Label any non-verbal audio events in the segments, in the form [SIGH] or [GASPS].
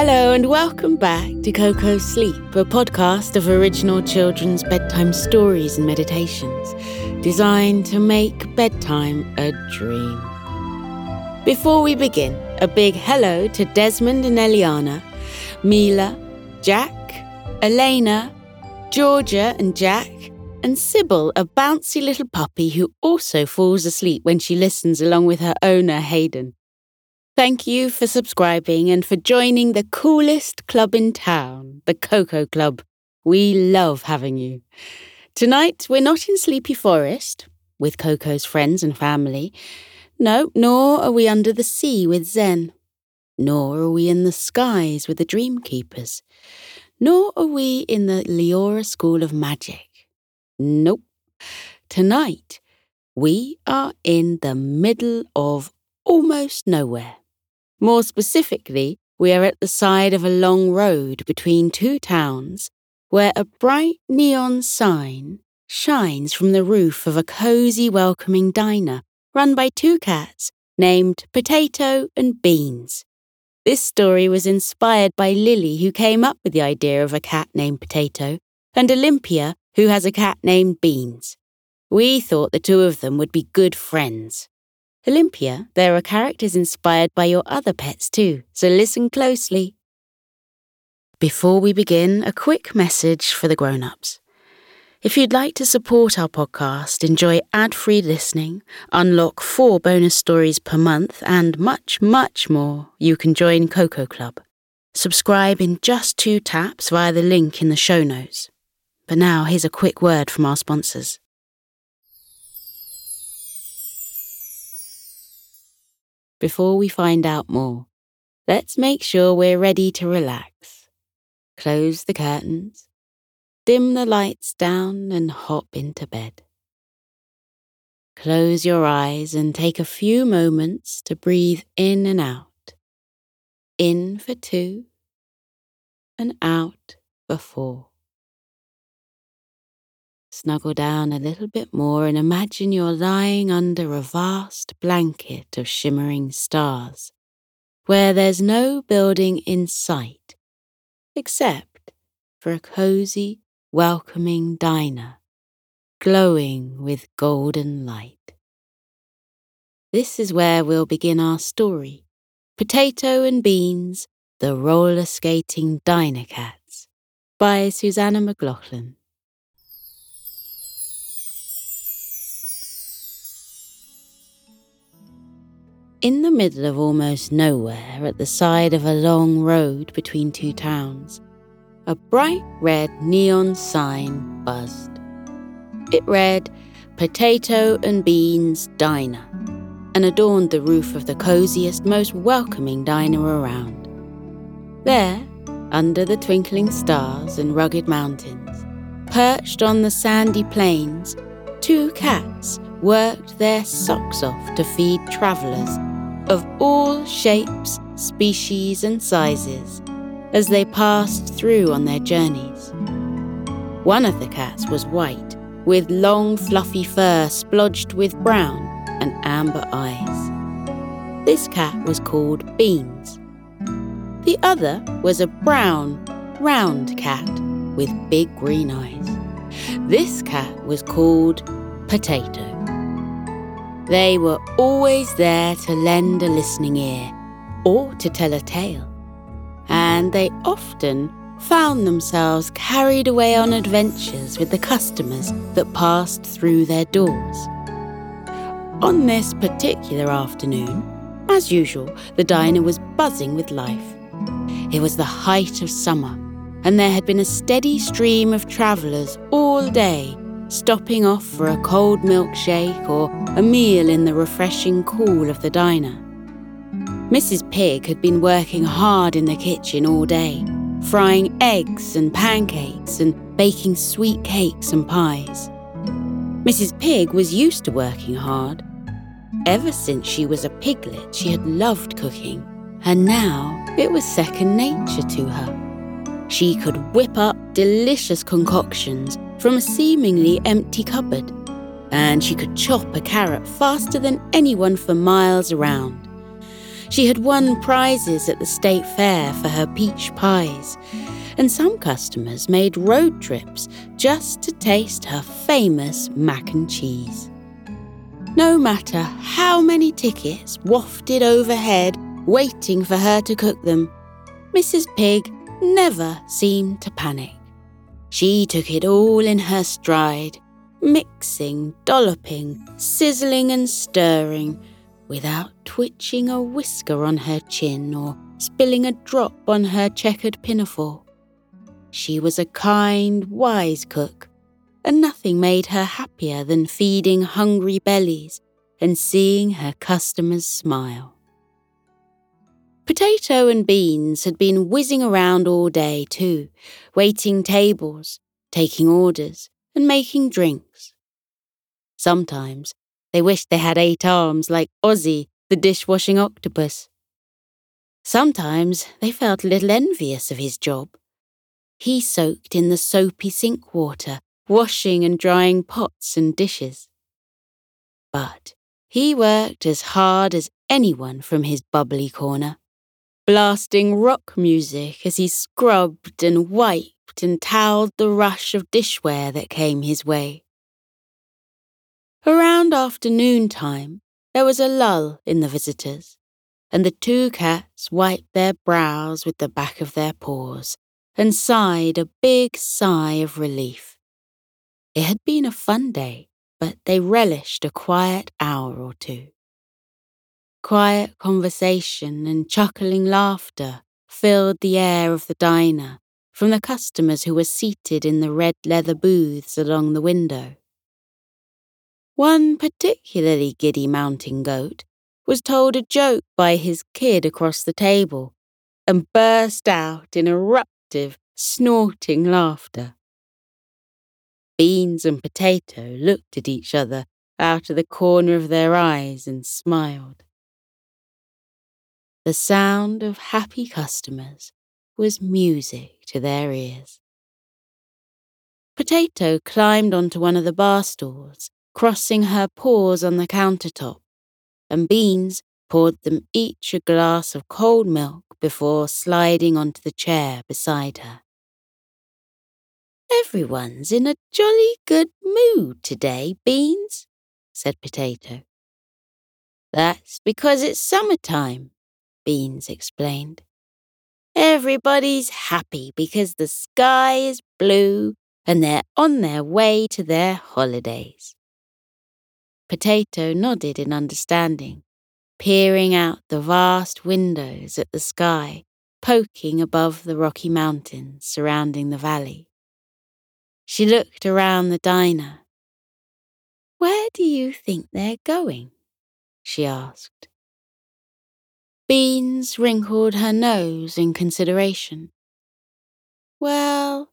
Hello and welcome back to Koko Sleep, a podcast of original children's bedtime stories and meditations designed to make bedtime a dream. Before we begin, a big hello to Desmond and Eliana, Mila, Jack, Elena, Georgia and Jack, and Sybil, a bouncy little puppy who also falls asleep when she listens along with her owner, Hayden. Thank you for subscribing and for joining the coolest club in town, the Koko Club. We love having you. Tonight, we're not in Sleepy Forest with Koko's friends and family. No, nor are we under the sea with Zen. Nor are we in the skies with the Dream Keepers. Nor are we in the Leora School of Magic. Nope. Tonight, we are in the middle of almost nowhere. More specifically, we are at the side of a long road between two towns where a bright neon sign shines from the roof of a cosy, welcoming diner run by two cats named Potato and Beans. This story was inspired by Lily, who came up with the idea of a cat named Potato, and Olympia, who has a cat named Beans. We thought the two of them would be good friends. Olympia, there are characters inspired by your other pets too, so listen closely. Before we begin, a quick message for the grown ups. If you'd like to support our podcast, enjoy ad free listening, unlock four bonus stories per month, and much, much more, you can join Koko Club. Subscribe in just two taps via the link in the show notes. But now, here's a quick word from our sponsors. Before we find out more, let's make sure we're ready to relax. Close the curtains, dim the lights down, and hop into bed. Close your eyes and take a few moments to breathe in and out. In for two, and out for four. Snuggle down a little bit more and imagine you're lying under a vast blanket of shimmering stars, where there's no building in sight, except for a cozy, welcoming diner, glowing with golden light. This is where we'll begin our story Potato and Beans, the Roller Skating Diner Cats, by Suzanna Mcloughlin. In the middle of almost nowhere, at the side of a long road between two towns, a bright red neon sign buzzed. It read, Potato and Beans Diner, and adorned the roof of the coziest, most welcoming diner around. There, under the twinkling stars and rugged mountains, perched on the sandy plains, two cats worked their socks off to feed travellers of all shapes, species, and sizes as they passed through on their journeys. One of the cats was white, with long fluffy fur splodged with brown and amber eyes. This cat was called Beans. The other was a brown, round cat with big green eyes. This cat was called Potato. They were always there to lend a listening ear or to tell a tale, and they often found themselves carried away on adventures with the customers that passed through their doors. On this particular afternoon, as usual, the diner was buzzing with life. It was the height of summer, and there had been a steady stream of travellers all day stopping off for a cold milkshake or a meal in the refreshing cool of the diner. Mrs. Pig had been working hard in the kitchen all day, frying eggs and pancakes and baking sweet cakes and pies. Mrs. Pig was used to working hard. Ever since she was a piglet, she had loved cooking, and now it was second nature to her. She could whip up delicious concoctions from a seemingly empty cupboard, and she could chop a carrot faster than anyone for miles around. She had won prizes at the state fair for her peach pies, and some customers made road trips just to taste her famous mac and cheese. No matter how many tickets wafted overhead waiting for her to cook them, Mrs. Pig never seemed to panic. She took it all in her stride, mixing, dolloping, sizzling, and stirring without twitching a whisker on her chin or spilling a drop on her checkered pinafore. She was a kind, wise cook, and nothing made her happier than feeding hungry bellies and seeing her customers smile. Potato and Beans had been whizzing around all day too, waiting tables, taking orders, and making drinks. Sometimes they wished they had eight arms like Ozzy, the dishwashing octopus. Sometimes they felt a little envious of his job. He soaked in the soapy sink water, washing and drying pots and dishes. But he worked as hard as anyone from his bubbly corner blasting rock music as he scrubbed and wiped and towelled the rush of dishware that came his way. Around afternoon time, there was a lull in the visitors, and the two cats wiped their brows with the back of their paws and sighed a big sigh of relief. It had been a fun day, but they relished a quiet hour or two. Quiet conversation and chuckling laughter filled the air of the diner from the customers who were seated in the red leather booths along the window. One particularly giddy mountain goat was told a joke by his kid across the table and burst out in eruptive, snorting laughter. Beans and Potato looked at each other out of the corner of their eyes and smiled. The sound of happy customers was music to their ears. Potato climbed onto one of the bar stools, crossing her paws on the countertop, and Beans poured them each a glass of cold milk before sliding onto the chair beside her. Everyone's in a jolly good mood today, Beans, said Potato. That's because it's summertime, Beans explained. Everybody's happy because the sky is blue and they're on their way to their holidays. Potato nodded in understanding, peering out the vast windows at the sky poking above the rocky mountains surrounding the valley. She looked around the diner. Where do you think they're going? she asked. Beans wrinkled her nose in consideration. Well,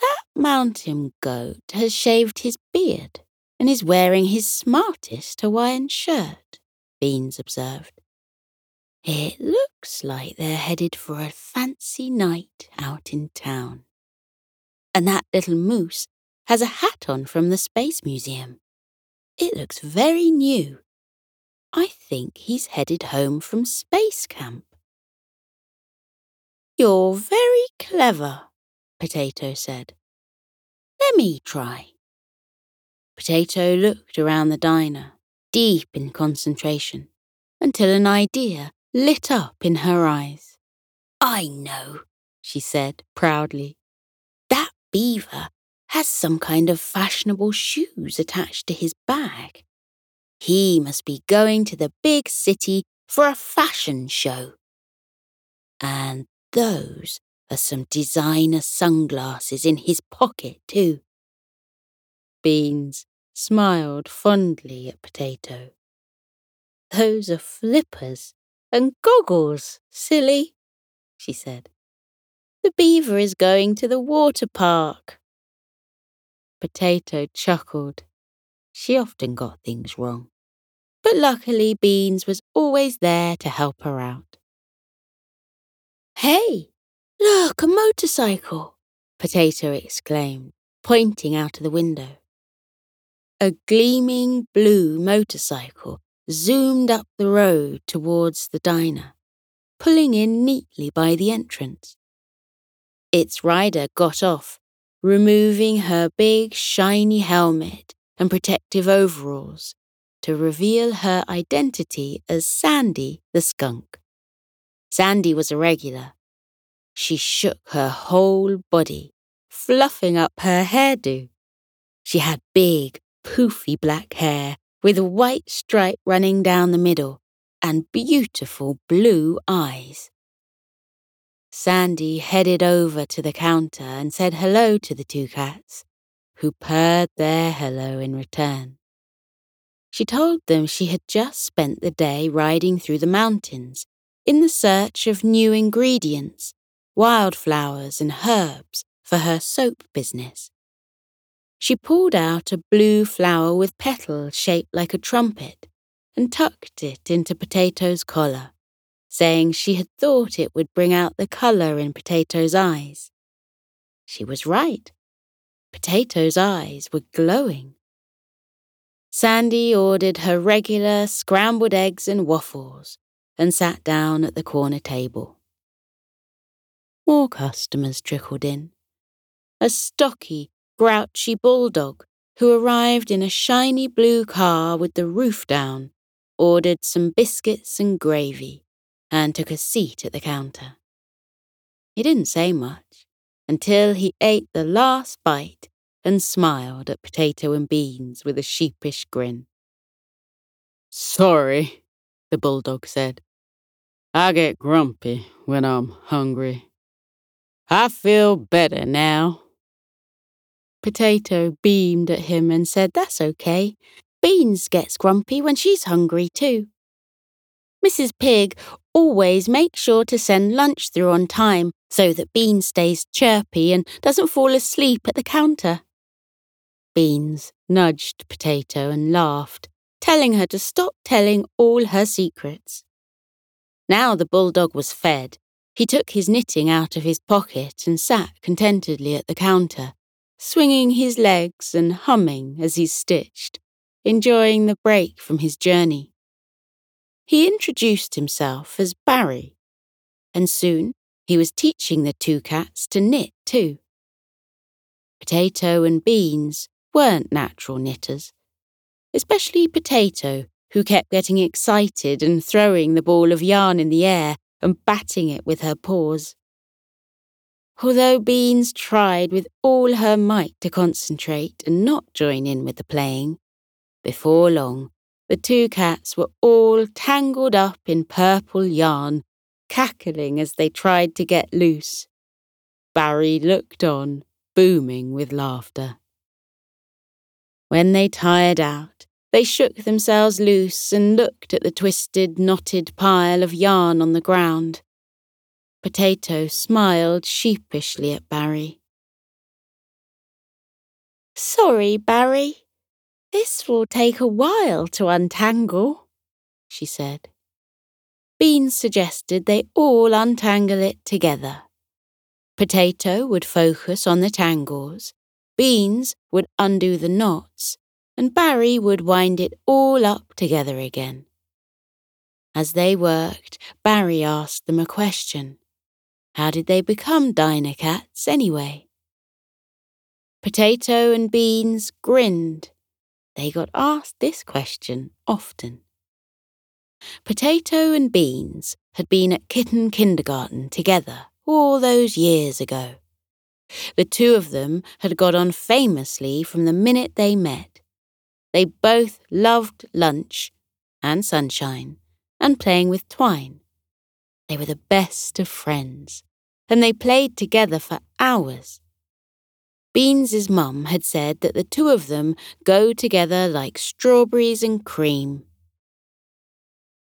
that mountain goat has shaved his beard and is wearing his smartest Hawaiian shirt, Beans observed. It looks like they're headed for a fancy night out in town. And that little moose has a hat on from the Space Museum. It looks very new I think he's headed home from space camp. You're very clever, Potato said. Let me try. Potato looked around the diner, deep in concentration, until an idea lit up in her eyes. I know, she said proudly. That beaver has some kind of fashionable shoes attached to his bag. He must be going to the big city for a fashion show. And those are some designer sunglasses in his pocket, too. Beans smiled fondly at Potato. Those are flippers and goggles, silly, she said. The beaver is going to the water park. Potato chuckled she often got things wrong. But luckily, Beans was always there to help her out. Hey, look, a motorcycle! Potato exclaimed, pointing out of the window. A gleaming blue motorcycle zoomed up the road towards the diner, pulling in neatly by the entrance. Its rider got off, removing her big, shiny helmet and protective overalls to reveal her identity as Sandy the skunk. Sandy was a regular. She shook her whole body, fluffing up her hairdo. She had big, poofy black hair with a white stripe running down the middle and beautiful blue eyes. Sandy headed over to the counter and said hello to the two cats, who purred their hello in return. She told them she had just spent the day riding through the mountains in the search of new ingredients, wildflowers, and herbs for her soap business. She pulled out a blue flower with petals shaped like a trumpet and tucked it into Potato's collar, saying she had thought it would bring out the colour in Potato's eyes. She was right. Potato's eyes were glowing. Sandy ordered her regular scrambled eggs and waffles and sat down at the corner table. More customers trickled in. A stocky, grouchy bulldog who arrived in a shiny blue car with the roof down ordered some biscuits and gravy and took a seat at the counter. He didn't say much until he ate the last bite and smiled at potato and beans with a sheepish grin. Sorry, the bulldog said. I get grumpy when I'm hungry. I feel better now. Potato beamed at him and said, That's okay. Beans gets grumpy when she's hungry too. Mrs. Pig always makes sure to send lunch through on time so that Beans stays chirpy and doesn't fall asleep at the counter. Beans nudged Potato and laughed, telling her to stop telling all her secrets. Now the bulldog was fed. He took his knitting out of his pocket and sat contentedly at the counter, swinging his legs and humming as he stitched, enjoying the break from his journey. He introduced himself as Barry, and soon he was teaching the two cats to knit too. Potato and Beans weren't natural knitters, especially Potato, who kept getting excited and throwing the ball of yarn in the air and batting it with her paws. Although Beans tried with all her might to concentrate and not join in with the playing, before long the two cats were all tangled up in purple yarn, cackling as they tried to get loose. Barry looked on, booming with laughter. When they tired out, they shook themselves loose and looked at the twisted, knotted pile of yarn on the ground. Potato smiled sheepishly at Barry. Sorry, Barry. This will take a while to untangle, she said. Beans suggested they all untangle it together. Potato would focus on the tangles, Beans would undo the knots, and Barry would wind it all up together again. As they worked, Barry asked them a question. How did they become diner cats anyway? Potato and Beans grinned. They got asked this question often. Potato and Beans had been at kitten kindergarten together all those years ago. The two of them had got on famously from the minute they met. They both loved lunch and sunshine and playing with twine. They were the best of friends, and they played together for hours. Beans's mum had said that the two of them go together like strawberries and cream.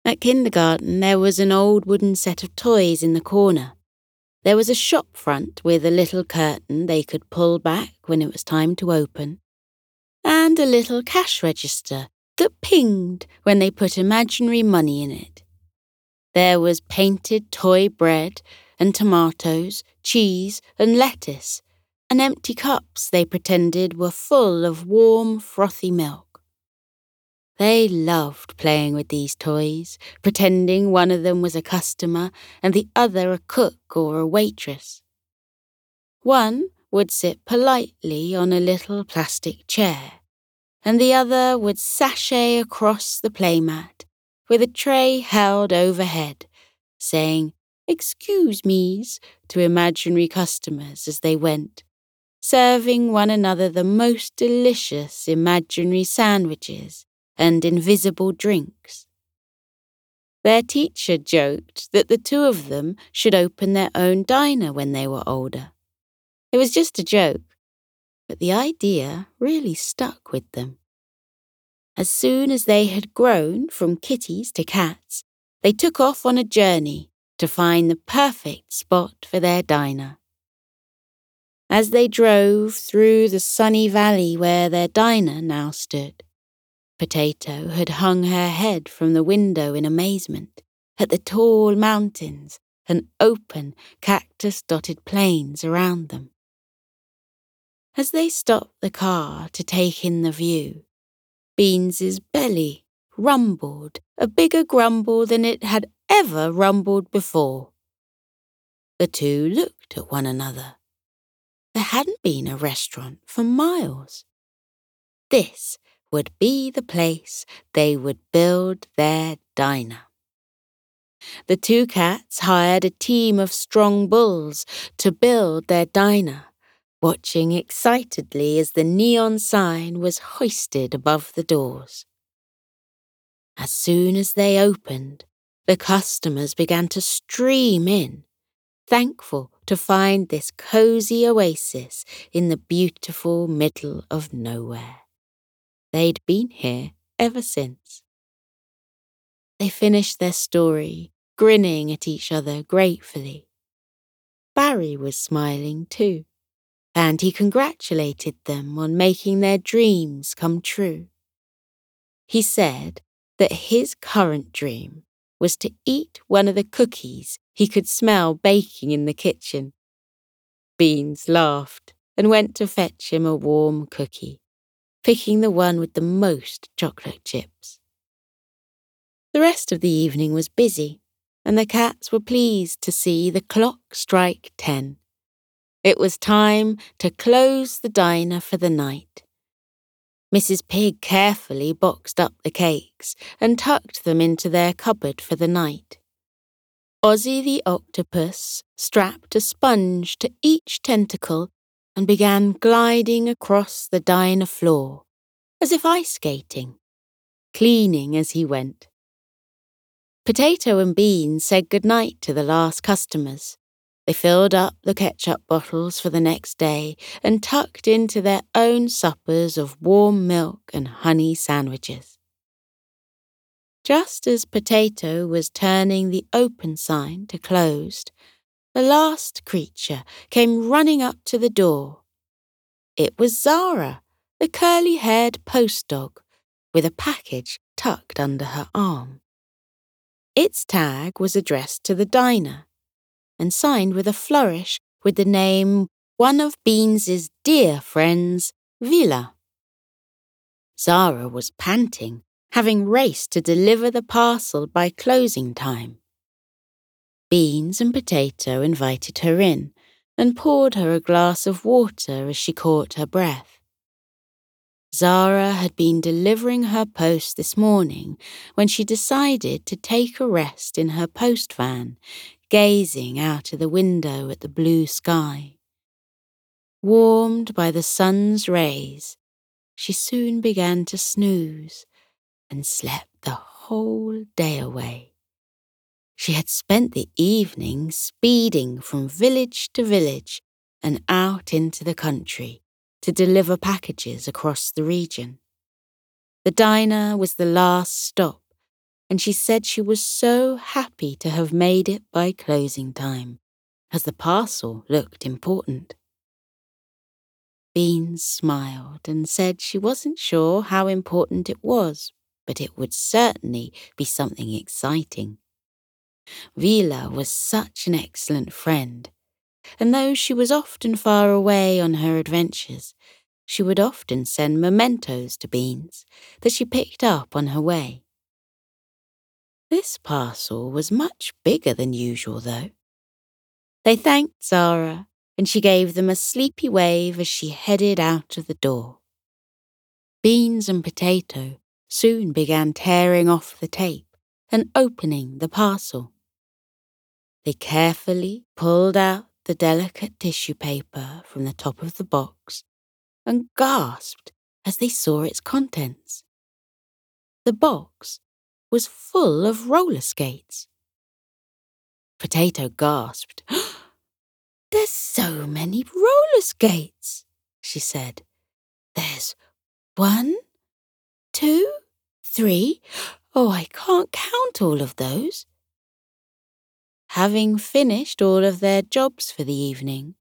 At kindergarten, there was an old wooden set of toys in the corner. There was a shop front with a little curtain they could pull back when it was time to open, and a little cash register that pinged when they put imaginary money in it. There was painted toy bread and tomatoes, cheese and lettuce, and empty cups they pretended were full of warm, frothy milk. They loved playing with these toys, pretending one of them was a customer and the other a cook or a waitress. One would sit politely on a little plastic chair, and the other would sashay across the playmat with a tray held overhead, saying, Excuse me's to imaginary customers as they went, serving one another the most delicious imaginary sandwiches and invisible drinks. Their teacher joked that the two of them should open their own diner when they were older. It was just a joke, but the idea really stuck with them. As soon as they had grown from kitties to cats, they took off on a journey to find the perfect spot for their diner. As they drove through the sunny valley where their diner now stood, Potato had hung her head from the window in amazement at the tall mountains and open cactus dotted plains around them. As they stopped the car to take in the view, Beans's belly rumbled a bigger grumble than it had ever rumbled before. The two looked at one another. There hadn't been a restaurant for miles. This would be the place they would build their diner. The two cats hired a team of strong bulls to build their diner, watching excitedly as the neon sign was hoisted above the doors. As soon as they opened, the customers began to stream in, thankful to find this cozy oasis in the beautiful middle of nowhere. They'd been here ever since. They finished their story, grinning at each other gratefully. Barry was smiling too, and he congratulated them on making their dreams come true. He said that his current dream was to eat one of the cookies he could smell baking in the kitchen. Beans laughed and went to fetch him a warm cookie picking the one with the most chocolate chips. The rest of the evening was busy, and the cats were pleased to see the clock strike ten. It was time to close the diner for the night. Mrs. Pig carefully boxed up the cakes and tucked them into their cupboard for the night. Ozzy the octopus strapped a sponge to each tentacle and began gliding across the diner floor, as if ice skating, cleaning as he went. Potato and Bean said good night to the last customers. They filled up the ketchup bottles for the next day and tucked into their own suppers of warm milk and honey sandwiches. Just as Potato was turning the open sign to closed, the last creature came running up to the door. It was Zara, the curly haired post dog, with a package tucked under her arm. Its tag was addressed to the diner and signed with a flourish with the name one of Beans's dear friends, Vila. Zara was panting, having raced to deliver the parcel by closing time. Beans and Potato invited her in and poured her a glass of water as she caught her breath. Zara had been delivering her post this morning when she decided to take a rest in her post van, gazing out of the window at the blue sky. Warmed by the sun's rays, she soon began to snooze and slept the whole day away. She had spent the evening speeding from village to village and out into the country to deliver packages across the region. The diner was the last stop, and she said she was so happy to have made it by closing time, as the parcel looked important. Beans smiled and said she wasn't sure how important it was, but it would certainly be something exciting. Vila was such an excellent friend, and though she was often far away on her adventures, she would often send mementos to Beans that she picked up on her way. This parcel was much bigger than usual, though. They thanked Zara, and she gave them a sleepy wave as she headed out of the door. Beans and Potato soon began tearing off the tape and opening the parcel. They carefully pulled out the delicate tissue paper from the top of the box and gasped as they saw its contents. The box was full of roller skates. Potato gasped. [GASPS] There's so many roller skates, she said. There's one, two, three. Oh, I can't count all of those. Having finished all of their jobs for the evening,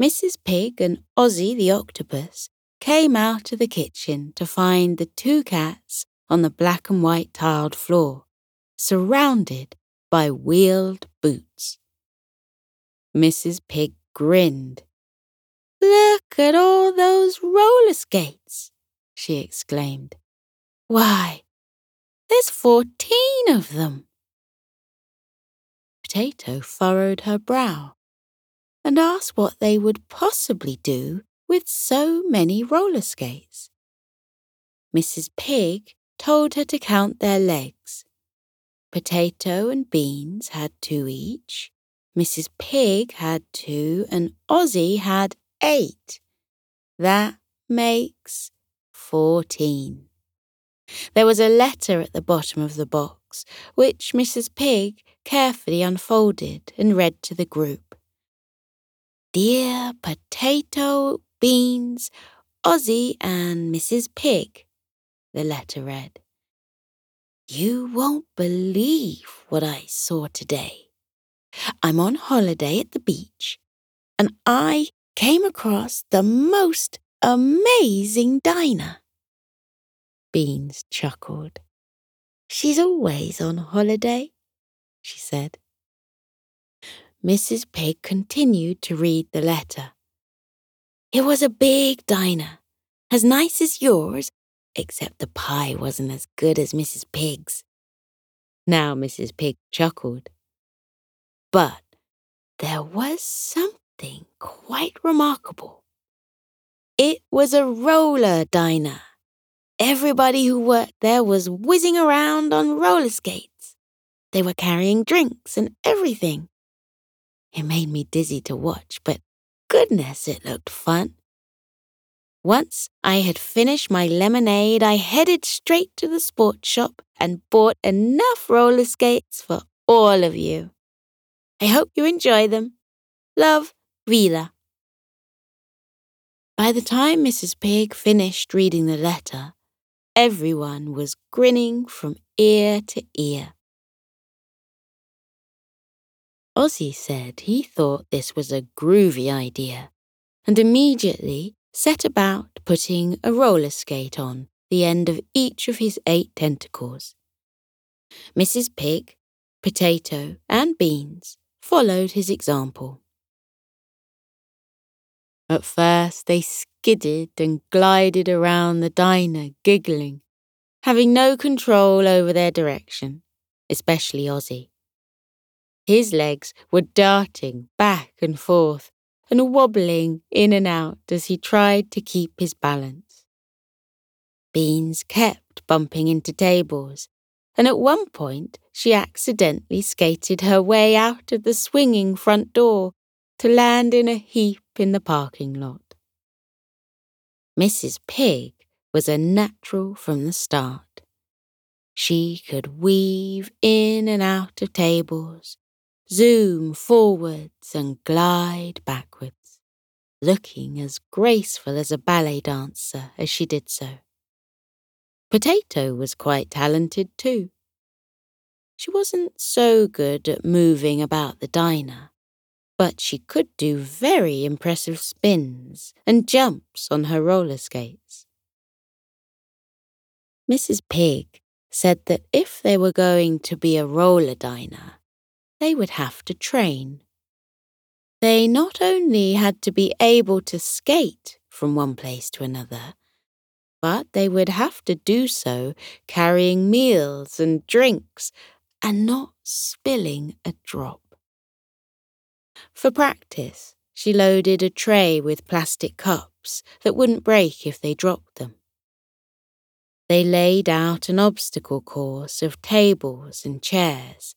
Mrs. Pig and Ozzy the octopus came out of the kitchen to find the two cats on the black and white tiled floor, surrounded by wheeled boots. Mrs. Pig grinned. Look at all those roller skates, she exclaimed. Why, there's fourteen of them. Potato furrowed her brow and asked what they would possibly do with so many roller skates. Mrs. Pig told her to count their legs. Potato and Beans had two each, Mrs. Pig had two, and Ozzy had eight. That makes fourteen. There was a letter at the bottom of the box, which Mrs. Pig carefully unfolded and read to the group. Dear Potato, Beans, Ozzy, and Mrs. Pig, the letter read. You won't believe what I saw today. I'm on holiday at the beach, and I came across the most amazing diner. Beans chuckled. She's always on holiday, she said. Mrs. Pig continued to read the letter. It was a big diner, as nice as yours, except the pie wasn't as good as Mrs. Pig's. Now Mrs. Pig chuckled. But there was something quite remarkable. It was a roller diner. Everybody who worked there was whizzing around on roller skates. They were carrying drinks and everything. It made me dizzy to watch, but goodness, it looked fun. Once I had finished my lemonade, I headed straight to the sports shop and bought enough roller skates for all of you. I hope you enjoy them. Love, Vila. By the time Mrs. Pig finished reading the letter, everyone was grinning from ear to ear. Ozzy said he thought this was a groovy idea and immediately set about putting a roller skate on the end of each of his eight tentacles. Mrs. Pig, Potato, and Beans followed his example. At first they skidded and glided around the diner, giggling, having no control over their direction, especially Ozzy. His legs were darting back and forth and wobbling in and out as he tried to keep his balance. Beans kept bumping into tables, and at one point she accidentally skated her way out of the swinging front door to land in a heap in the parking lot. Mrs. Pig was a natural from the start. She could weave in and out of tables, zoom forwards and glide backwards, looking as graceful as a ballet dancer as she did so. Potato was quite talented too. She wasn't so good at moving about the diner, but she could do very impressive spins and jumps on her roller skates. Mrs. Pig said that if they were going to be a roller diner, they would have to train. They not only had to be able to skate from one place to another, but they would have to do so carrying meals and drinks and not spilling a drop. For practice, she loaded a tray with plastic cups that wouldn't break if they dropped them. They laid out an obstacle course of tables and chairs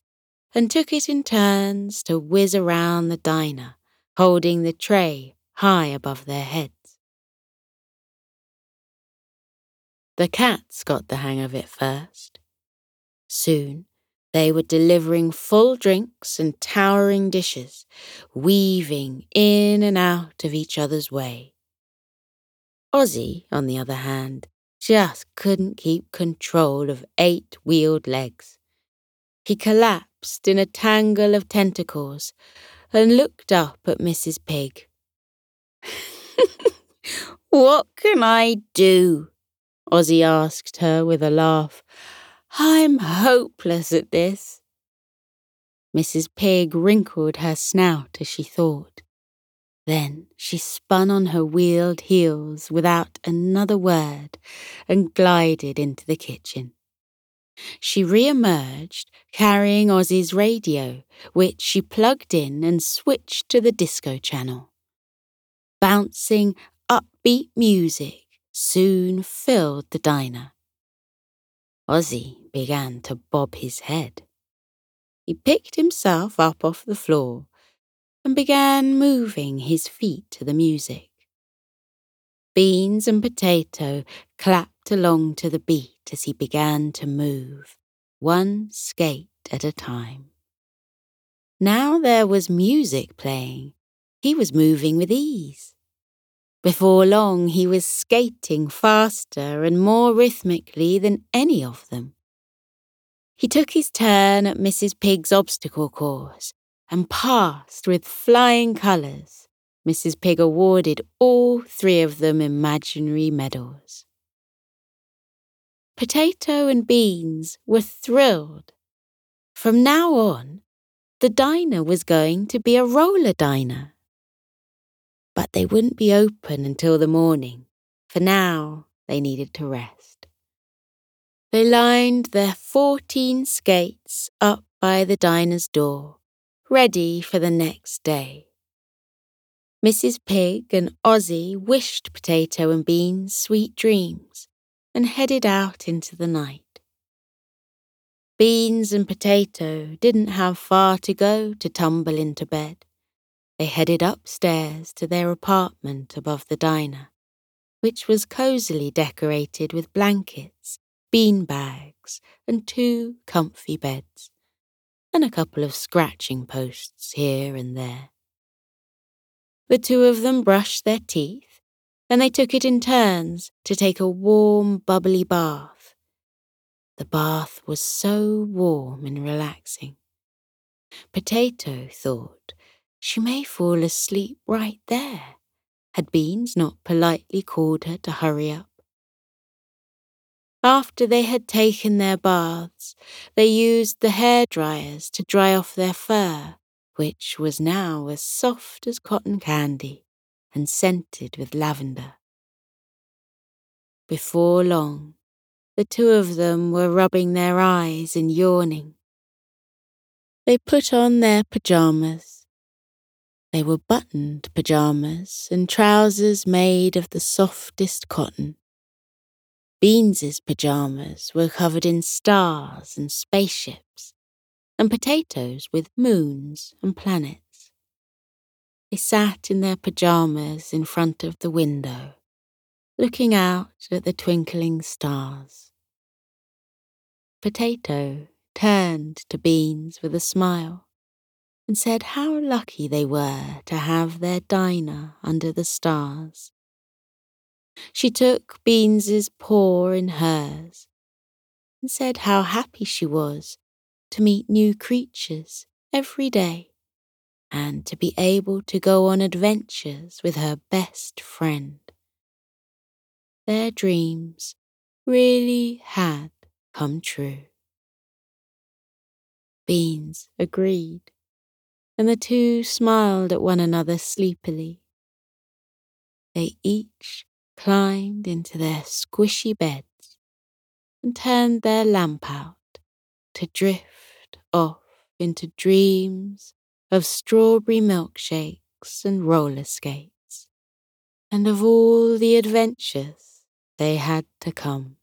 and took it in turns to whiz around the diner, holding the tray high above their heads. The cats got the hang of it first. Soon, they were delivering full drinks and towering dishes, weaving in and out of each other's way. Ozzy, on the other hand, just couldn't keep control of eight wheeled legs. He collapsed in a tangle of tentacles and looked up at Mrs. Pig. [LAUGHS] what can I do? Ozzy asked her with a laugh. I'm hopeless at this. Mrs. Pig wrinkled her snout as she thought. Then she spun on her wheeled heels without another word and glided into the kitchen. She re-emerged carrying Ozzy's radio, which she plugged in and switched to the disco channel. Bouncing, upbeat music soon filled the diner. Ozzy began to bob his head. He picked himself up off the floor and began moving his feet to the music. Beans and Potato clapped along to the beat as he began to move, one skate at a time. Now there was music playing. He was moving with ease. Before long, he was skating faster and more rhythmically than any of them. He took his turn at Mrs. Pig's obstacle course and passed with flying colours. Mrs. Pig awarded all three of them imaginary medals. Potato and Beans were thrilled. From now on, the diner was going to be a roller diner but they wouldn't be open until the morning. For now, they needed to rest. They lined their fourteen skates up by the diner's door, ready for the next day. Mrs. Pig and Ozzy wished Potato and Beans sweet dreams and headed out into the night. Beans and Potato didn't have far to go to tumble into bed. They headed upstairs to their apartment above the diner, which was cosily decorated with blankets, bean bags, and two comfy beds, and a couple of scratching posts here and there. The two of them brushed their teeth, and they took it in turns to take a warm, bubbly bath. The bath was so warm and relaxing. Potato thought she may fall asleep right there, had Beans not politely called her to hurry up. After they had taken their baths, they used the hair dryers to dry off their fur, which was now as soft as cotton candy and scented with lavender. Before long, the two of them were rubbing their eyes and yawning. They put on their pajamas they were buttoned pyjamas and trousers made of the softest cotton. Beans's pyjamas were covered in stars and spaceships, and Potato's with moons and planets. They sat in their pyjamas in front of the window, looking out at the twinkling stars. Potato turned to Beans with a smile and said how lucky they were to have their diner under the stars. She took Beans's paw in hers and said how happy she was to meet new creatures every day and to be able to go on adventures with her best friend. Their dreams really had come true. Beans agreed and the two smiled at one another sleepily. they each climbed into their squishy beds and turned their lamp out to drift off into dreams of strawberry milkshakes and roller skates, and of all the adventures they had to come.